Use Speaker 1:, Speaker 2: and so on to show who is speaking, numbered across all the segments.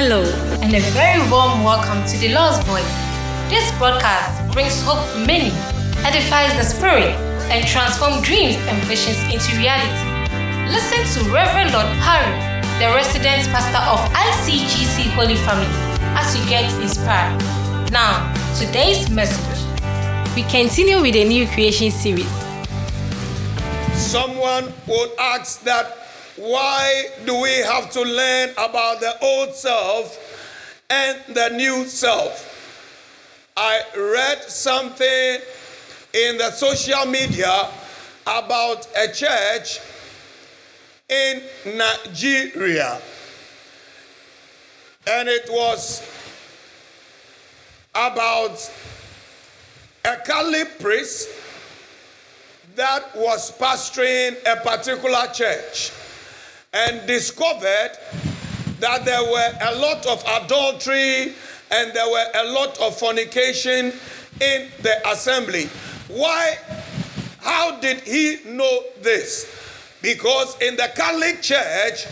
Speaker 1: Hello, and a very warm welcome to the Lord's Voice. This broadcast brings hope to many, edifies the spirit, and transforms dreams and visions into reality. Listen to Reverend Lord Harry, the resident pastor of ICGC Holy Family, as you get inspired. Now, today's message. We continue with the new creation series.
Speaker 2: Someone would ask that why do we have to learn about the old self and the new self? I read something in the social media about a church in Nigeria. And it was about a Catholic priest that was pastoring a particular church and discovered that there were a lot of adultery and there were a lot of fornication in the assembly. Why? How did he know this? Because in the Catholic Church,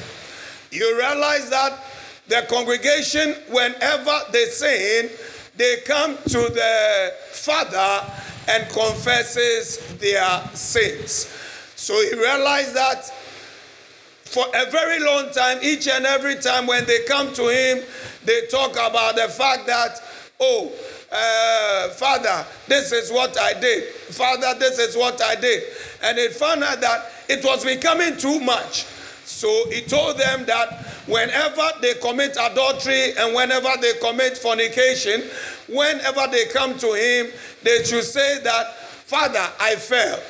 Speaker 2: you realize that the congregation, whenever they sin, they come to the Father and confesses their sins. So he realized that for a very long time, each and every time when they come to him, they talk about the fact that, oh, uh, Father, this is what I did. Father, this is what I did. And it found out that it was becoming too much. So he told them that whenever they commit adultery and whenever they commit fornication, whenever they come to him, they should say that, Father, I fell.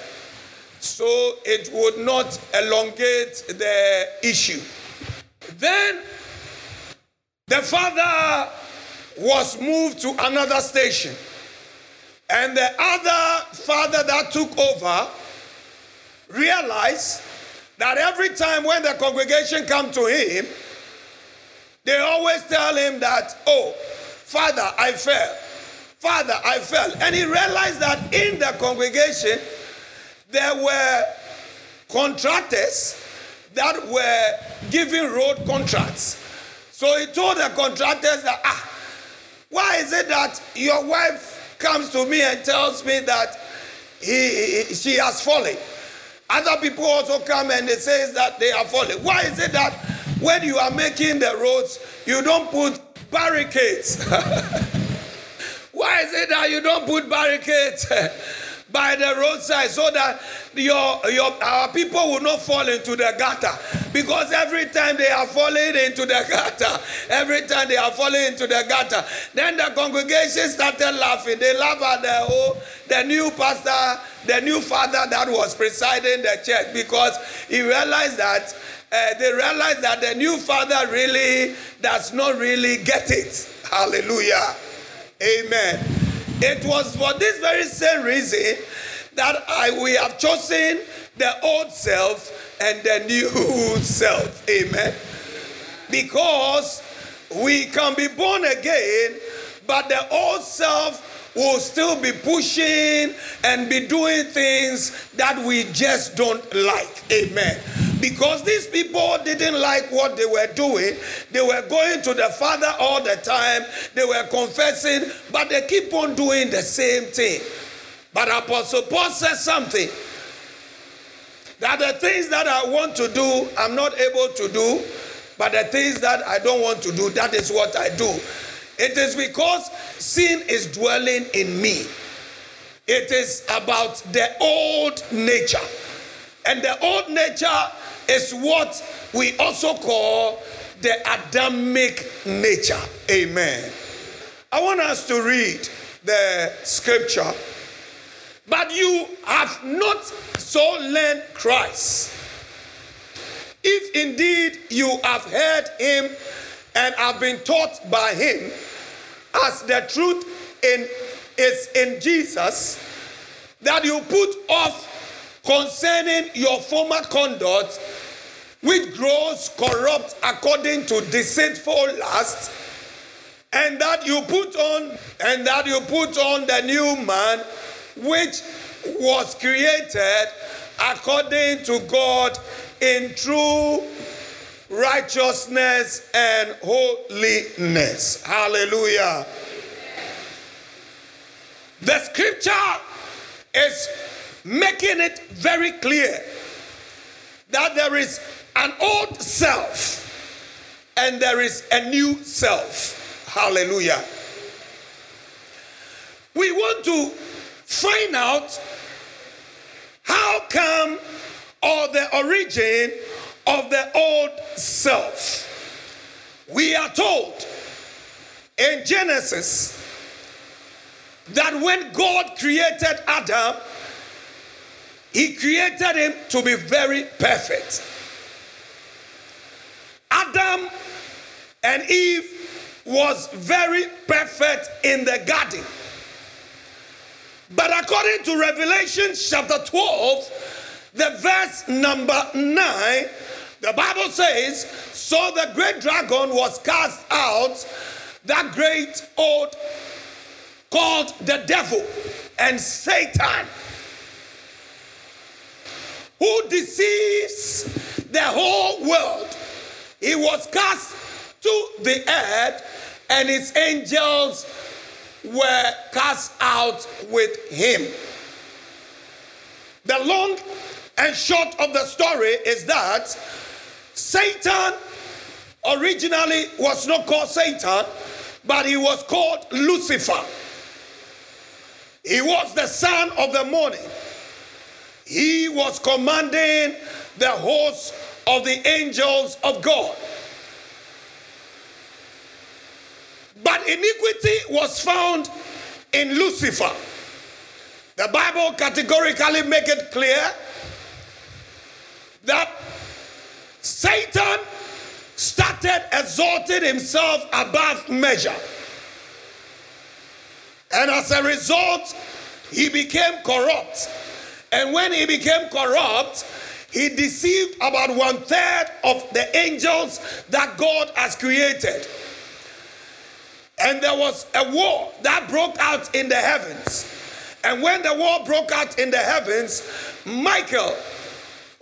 Speaker 2: So it would not elongate the issue. Then the father was moved to another station. And the other father that took over realized that every time when the congregation come to him, they always tell him that, oh, Father, I fell. Father, I fell. And he realized that in the congregation, there were contractors that were giving road contracts. So he told the contractors that, ah, why is it that your wife comes to me and tells me that he, he, she has fallen? Other people also come and they say that they are falling. Why is it that when you are making the roads, you don't put barricades? Why is it that you don't put barricades by the roadside so that your, your our people will not fall into the gutter? Because every time they are falling into the gutter, every time they are falling into the gutter, then the congregation started laughing. They laugh at the whole the new pastor, the new father that was presiding the church because he realized that uh, they realized that the new father really does not really get it. Hallelujah. Amen. It was for this very same reason that I, we have chosen the old self and the new self. Amen. Because we can be born again, but the old self will still be pushing and be doing things that we just don't like. Amen. Because these people didn't like what they were doing, they were going to the Father all the time, they were confessing, but they keep on doing the same thing. But Apostle Paul says something that the things that I want to do, I'm not able to do, but the things that I don't want to do, that is what I do. It is because sin is dwelling in me. It is about the old nature. And the old nature is what we also call the Adamic nature. Amen. I want us to read the scripture. But you have not so learned Christ. If indeed you have heard him and have been taught by him, as the truth in, is in Jesus, that you put off concerning your former conduct, which grows corrupt according to deceitful lust, and that you put on, and that you put on the new man, which was created according to God in true righteousness, and holiness. Hallelujah. The scripture is making it very clear that there is an old self and there is a new self. Hallelujah. We want to find out how come or the origin of the old self. We are told in Genesis that when God created Adam, he created him to be very perfect. Adam and Eve was very perfect in the garden. But according to Revelation chapter 12, the verse number 9, the Bible says, So the great dragon was cast out, that great old called the devil and Satan, who deceives the whole world. He was cast to the earth, and his angels were cast out with him. The long and short of the story is that Satan originally was not called Satan, but he was called Lucifer. He was the son of the morning. He was commanding the host of the angels of God. But iniquity was found in Lucifer. The Bible categorically make it clear that Satan started exalting himself above measure. And as a result, he became corrupt. And when he became corrupt, he deceived about one third of the angels that God has created. And there was a war that broke out in the heavens. And when the war broke out in the heavens, Michael,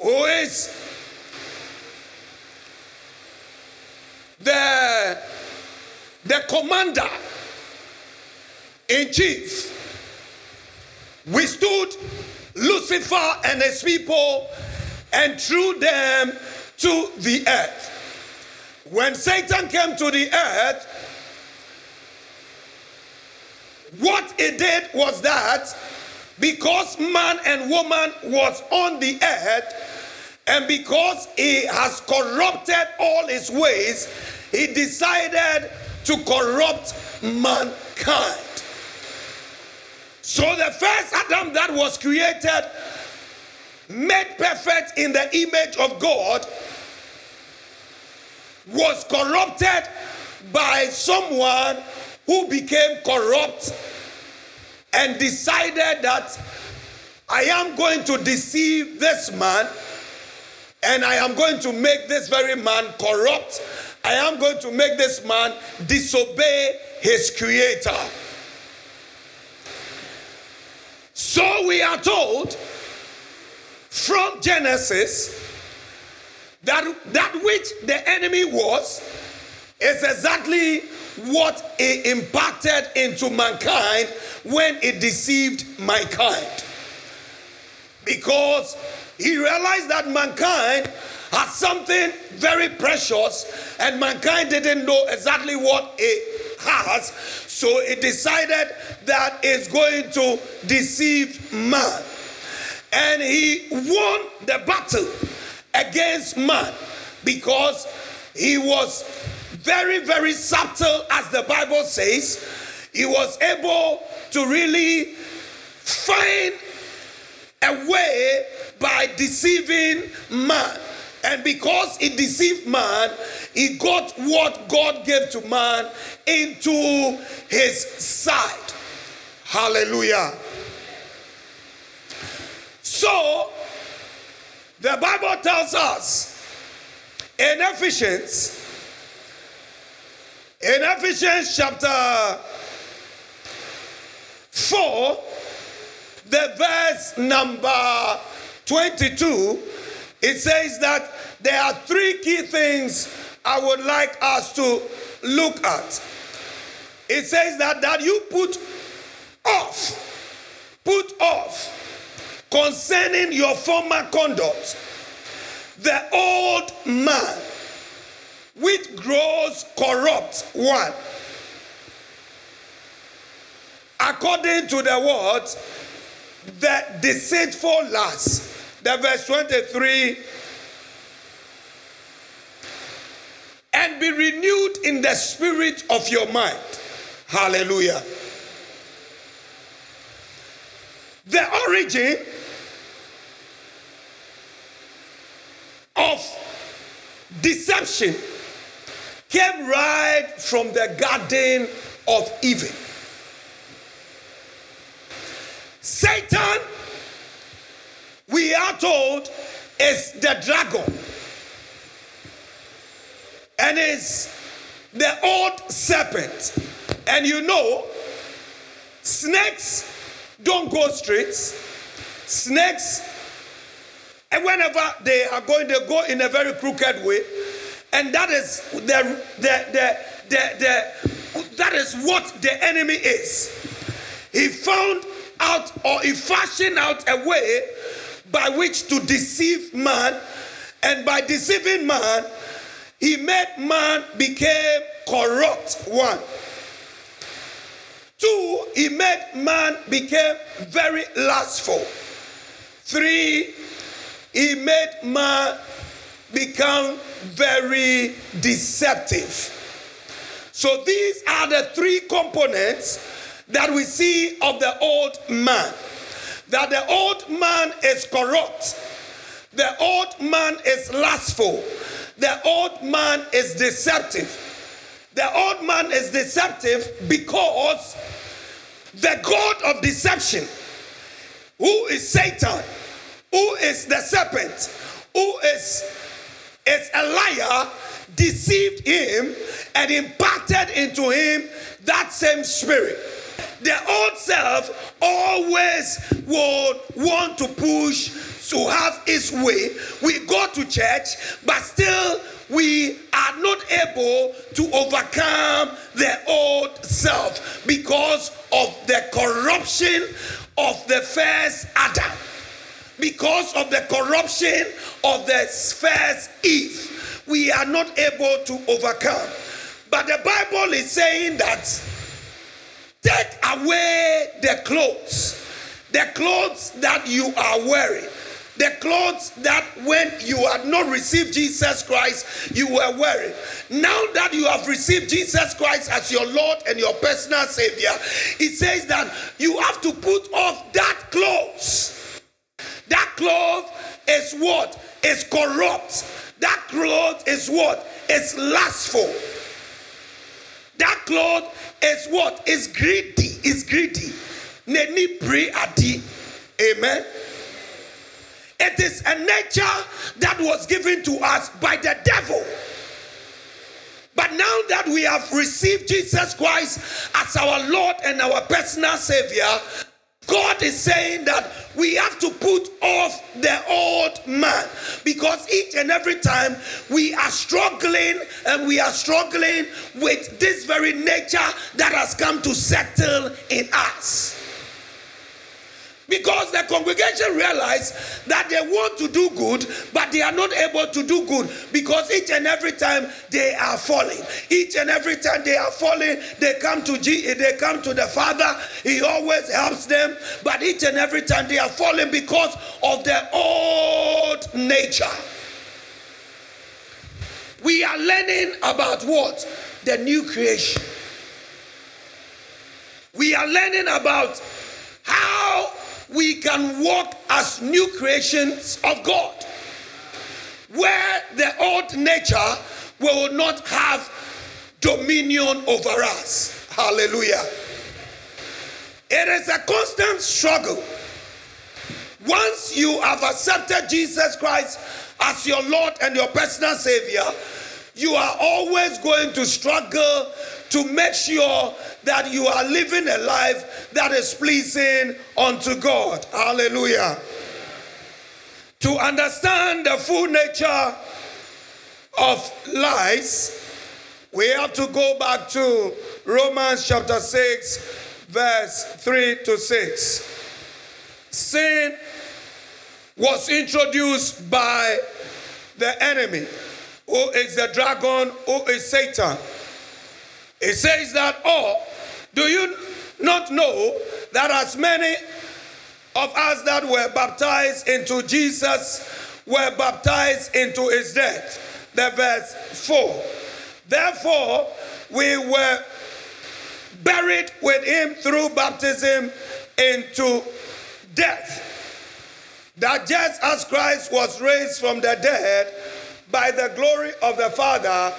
Speaker 2: who is the, the commander in chief, withstood Lucifer and his people and threw them to the earth. When Satan came to the earth, what it did was that because man and woman was on the earth and because he has corrupted all his ways, he decided to corrupt mankind. So the first Adam that was created, made perfect in the image of God, was corrupted by someone who became corrupt and decided that I am going to deceive this man and I am going to make this very man corrupt. I am going to make this man disobey his creator. So we are told from Genesis that that which the enemy was is exactly what it impacted into mankind when it deceived mankind. Because he realized that mankind had something very precious and mankind didn't know exactly what it has. So he decided that it's going to deceive man. And he won the battle against man because he was very, very subtle, as the Bible says. He was able to really find a way by deceiving man. And because he deceived man, he got what God gave to man into his side. Hallelujah. So, the Bible tells us in Ephesians in Ephesians chapter 4, the verse number 22, it says that there are three key things I would like us to look at. It says that that you put off, put off concerning your former conduct, the old man which grows corrupt one according to the word the deceitful lust the verse 23 and be renewed in the spirit of your mind. Hallelujah. The origin of deception came right from the garden of Eden. Satan, we are told, is the dragon and is the old serpent. And you know, snakes don't go straight. Snakes, and whenever they are going, they go in a very crooked way. And that is the, the, the, the, the, that is what the enemy is. He found out or he fashioned out a way by which to deceive man. And by deceiving man, he made man became corrupt. One. Two, he made man became very lustful. Three, he made man become very deceptive. So these are the three components that we see of the old man. That the old man is corrupt. The old man is lustful. The old man is deceptive. The old man is deceptive because the God of deception, who is Satan, who is the serpent, who is, is a liar, deceived him and imparted into him that same spirit. The old self always would want to push to have its way. We go to church, but still we are not able to overcome the old self because of the corruption of the first Adam because of the corruption of the first Eve, we are not able to overcome. But the Bible is saying that take away the clothes, the clothes that you are wearing. The clothes that when you had not received Jesus Christ, you were wearing. Now that you have received Jesus Christ as your Lord and your personal Savior, it says that you have to put off that clothes that cloth is what? Is corrupt. That cloth is what? Is lustful. That cloth is what? Is greedy. Is greedy. Neni pre adi. Amen. It is a nature that was given to us by the devil. But now that we have received Jesus Christ as our Lord and our personal Savior, God is saying that we have to put off the old man because each and every time we are struggling and we are struggling with this very nature that has come to settle in us. Because the congregation realized that they want to do good, but they are not able to do good because each and every time they are falling. Each and every time they are falling, they come to G, they come to the Father. He always helps them, but each and every time they are falling because of their old nature. We are learning about what? The new creation. We are learning about how we can walk as new creations of God, where the old nature will not have dominion over us. Hallelujah. It is a constant struggle. Once you have accepted Jesus Christ as your Lord and your personal Savior, you are always going to struggle to make sure that you are living a life that is pleasing unto God. Hallelujah. To understand the full nature of lies, we have to go back to Romans chapter 6, verse 3 to 6. Sin was introduced by the enemy, who is the dragon, who is Satan. It says that, oh, do you not know that as many of us that were baptized into Jesus were baptized into his death? The verse 4. Therefore, we were buried with him through baptism into death. That just as Christ was raised from the dead by the glory of the Father,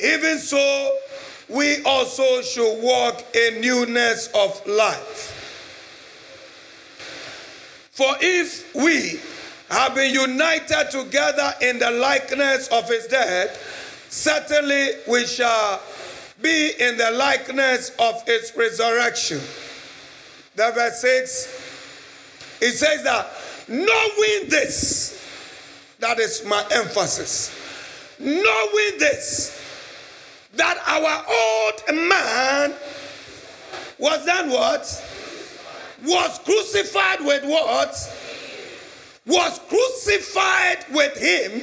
Speaker 2: even so we also should walk in newness of life. For if we have been united together in the likeness of his death, certainly we shall be in the likeness of his resurrection. The verse 6, it says that knowing this, that is my emphasis, knowing this, that our old man was then what? Was crucified with what? Was crucified with him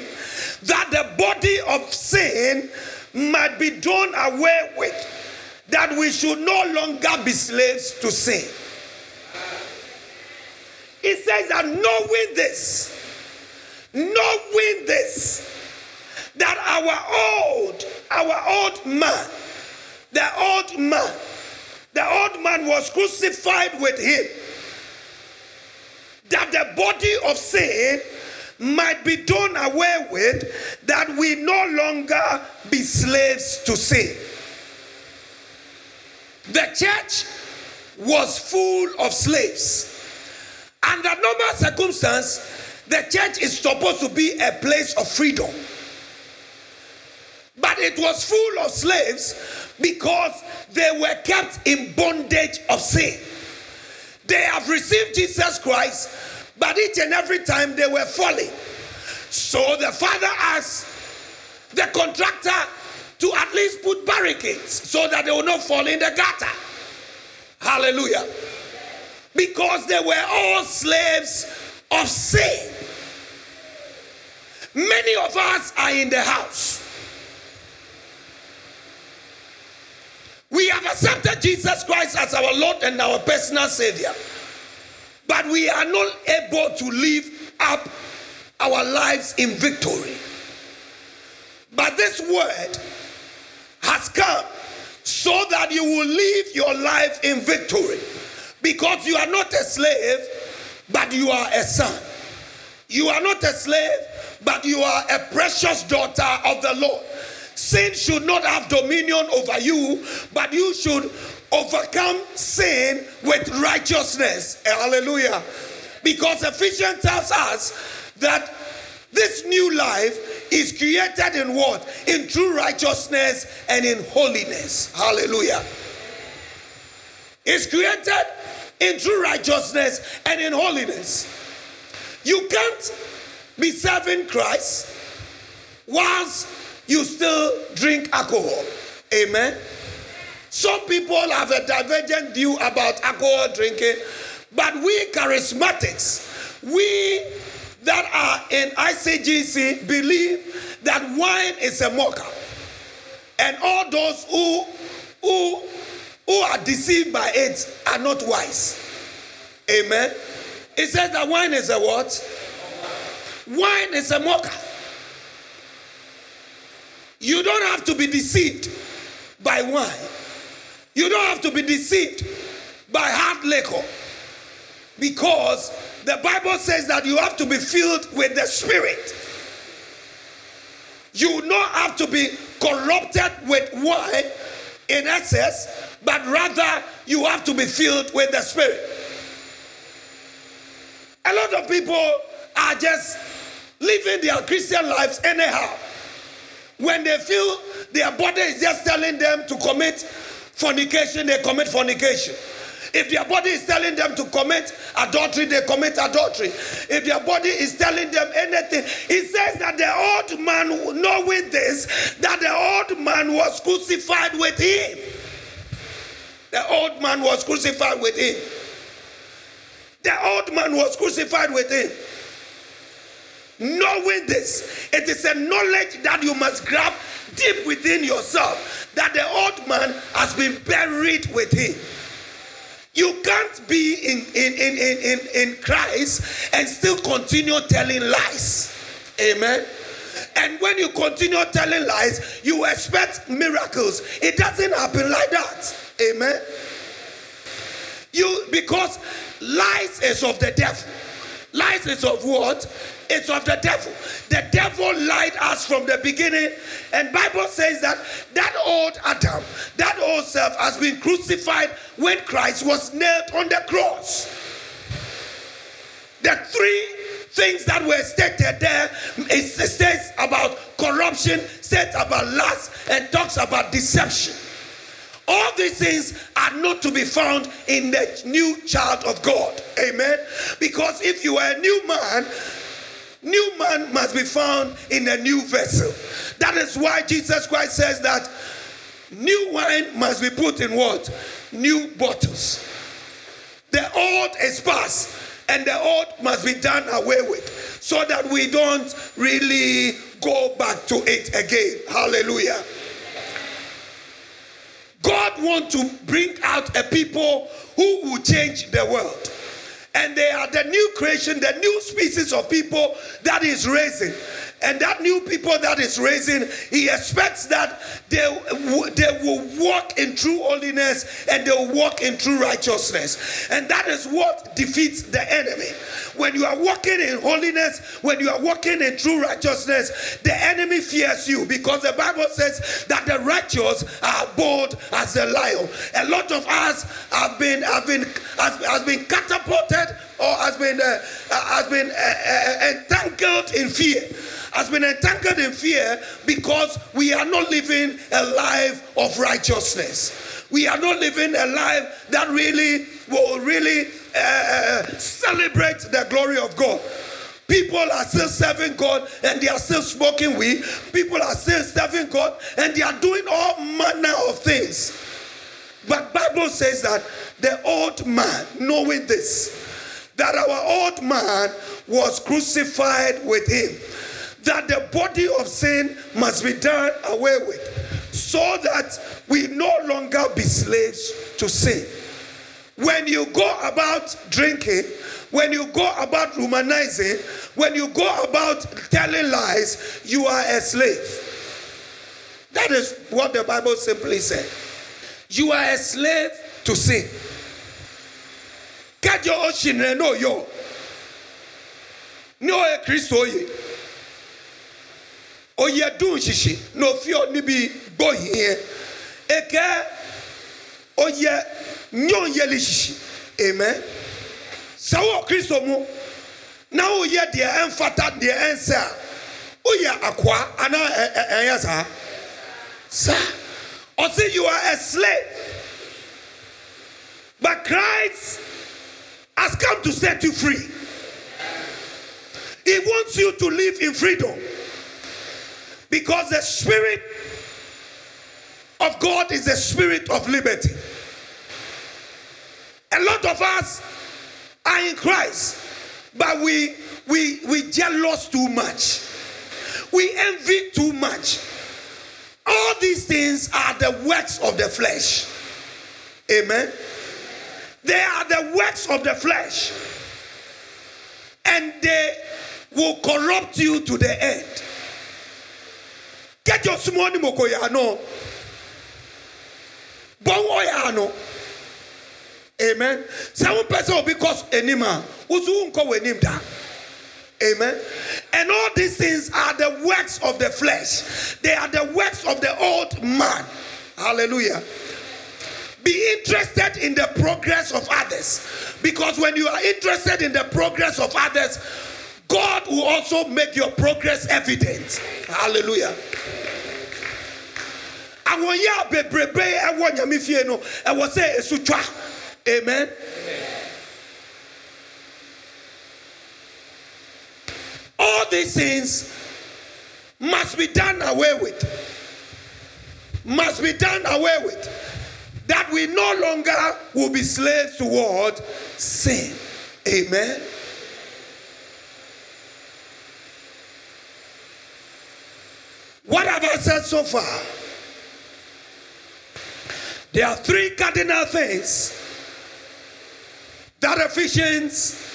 Speaker 2: that the body of sin might be done away with, that we should no longer be slaves to sin. It says that knowing this, knowing this, that our old, our old man, the old man, the old man was crucified with him, that the body of sin might be done away with, that we no longer be slaves to sin. The church was full of slaves. And under normal circumstance, the church is supposed to be a place of freedom. But it was full of slaves because they were kept in bondage of sin. They have received Jesus Christ, but each and every time they were falling. So the father asked the contractor to at least put barricades so that they will not fall in the gutter. Hallelujah. Because they were all slaves of sin. Many of us are in the house. We have accepted Jesus Christ as our Lord and our personal Savior, but we are not able to live up our lives in victory. But this word has come so that you will live your life in victory because you are not a slave, but you are a son. You are not a slave, but you are a precious daughter of the Lord. Sin should not have dominion over you, but you should overcome sin with righteousness. Hallelujah. Because Ephesians tells us that this new life is created in what? In true righteousness and in holiness. Hallelujah. It's created in true righteousness and in holiness. You can't be serving Christ whilst you still drink alcohol. Amen. Some people have a divergent view about alcohol drinking, but we charismatics, we that are in ICGC believe that wine is a mocker. And all those who who who are deceived by it are not wise. Amen. It says that wine is a what? Wine is a mocker. You don't have to be deceived by wine. You don't have to be deceived by hard liquor. Because the Bible says that you have to be filled with the Spirit. You do not have to be corrupted with wine in excess, but rather you have to be filled with the Spirit. A lot of people are just living their Christian lives anyhow. When they feel their body is just telling them to commit fornication, they commit fornication. If their body is telling them to commit adultery, they commit adultery. If their body is telling them anything, it says that the old man, knowing this, that the old man was crucified with him. The old man was crucified with him. The old man was crucified with him. Knowing this, it is a knowledge that you must grab deep within yourself that the old man has been buried with him. You can't be in, in, in, in, in, in Christ and still continue telling lies. Amen. And when you continue telling lies, you expect miracles. It doesn't happen like that. Amen. You because lies is of the devil. Lies is of what? It's of the devil. The devil lied us from the beginning. And Bible says that that old Adam, that old self has been crucified when Christ was nailed on the cross. The three things that were stated there it says about corruption, says about lust, and talks about deception. All these things are not to be found in the new child of God. Amen. Because if you are a new man, new man must be found in a new vessel. That is why Jesus Christ says that new wine must be put in what? New bottles. The old is past, and the old must be done away with so that we don't really go back to it again. Hallelujah. God wants to bring out a people who will change the world. And they are the new creation, the new species of people that is raising. And that new people that is raising, he expects that they, they will walk in true holiness and they will walk in true righteousness. And that is what defeats the enemy. When you are walking in holiness, when you are walking in true righteousness, the enemy fears you because the Bible says that the righteous are bold as the lion. A lot of us have been have been has, has been catapulted or has been uh, has been uh, uh, entangled in fear has been entangled in fear because we are not living a life of righteousness. We are not living a life that really will really uh, celebrate the glory of God. People are still serving God and they are still smoking weed. People are still serving God and they are doing all manner of things. But Bible says that the old man, knowing this, that our old man was crucified with him, that the body of sin must be done away with, so that we no longer be slaves to sin. When you go about drinking, when you go about humanizing, when you go about telling lies, you are a slave. That is what the Bible simply said. You are a slave to sin. Kajo oshinre no yo. No e Kristo ye. Oye dun shishi no fio ni bi boye. Eke oye nyɔ yɛli sisi amen. Sɛ wɔ kristo mu. Na woyɛ deɛ ɛmfata deɛ ɛnsɛ a woyɛ akoa anaa ɛyɛ saa ɔsɛ you are a slave but christ has come to set you free. He wants you to live in freedom. Because the spirit of god is the spirit of liberty a lot of us are in Christ, but we we we jealous too much. We envy too much. All these things are the works of the flesh. Amen. They are the works of the flesh. And they will corrupt you to the end. Get your small mokoyano. Bon oyano. Amen. Some person will be cause anima. Uzu unko wenim da. Amen. And all these things are the works of the flesh. They are the works of the old man. Hallelujah. Be interested in the progress of others. Because when you are interested in the progress of others, God will also make your progress evident. Hallelujah. Àwọn yẹ bebrebe ẹwọ nyame fie no sẹ esu twa Amen. All these things must be done away with. Must be done away with. That we no longer will be slaves toward sin. Amen. What have I said so far? There are three cardinal things that Ephesians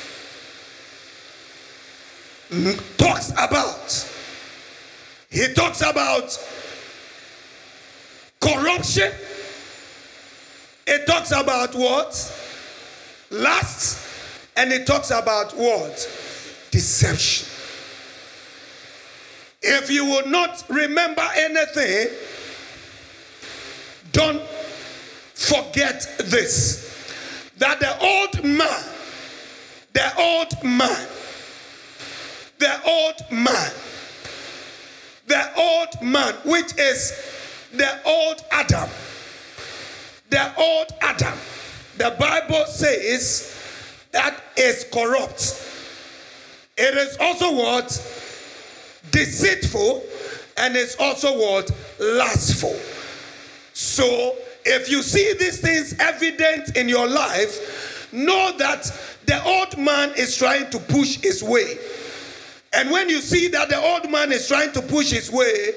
Speaker 2: talks about. He talks about corruption. It talks about what? Lust. And it talks about what? Deception. If you will not remember anything, don't forget this that the old man, the old man, the old man, the old man, which is the old Adam, the old Adam, the Bible says that is corrupt. It is also what? Deceitful, and it's also what? Lustful. So, if you see these things evident in your life, know that the old man is trying to push his way. And when you see that the old man is trying to push his way,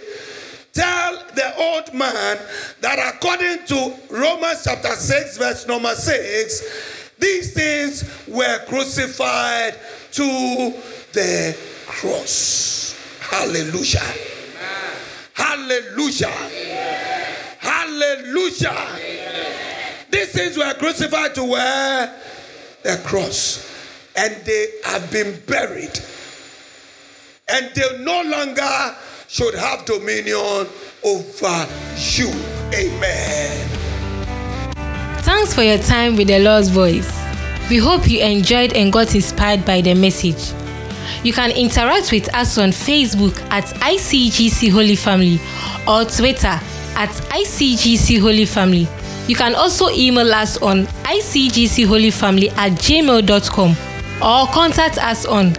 Speaker 2: tell the old man that according to Romans chapter 6, verse number 6, these things were crucified to the cross. Hallelujah. Amen. Hallelujah. Amen. Hallelujah. These things were crucified to where? The cross. And they have been buried. And they no longer should have dominion over you. Amen.
Speaker 1: Thanks for your time with the Lord's Voice. We hope you enjoyed and got inspired by the message. You can interact with us on Facebook at ICGC Holy Family or Twitter at ICGC Holy Family. You can also email us on icgcholyfamily at gmail.com or contact us on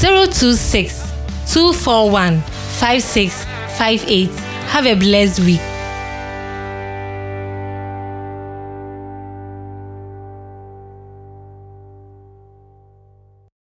Speaker 1: 026 241 5658. Have a blessed week.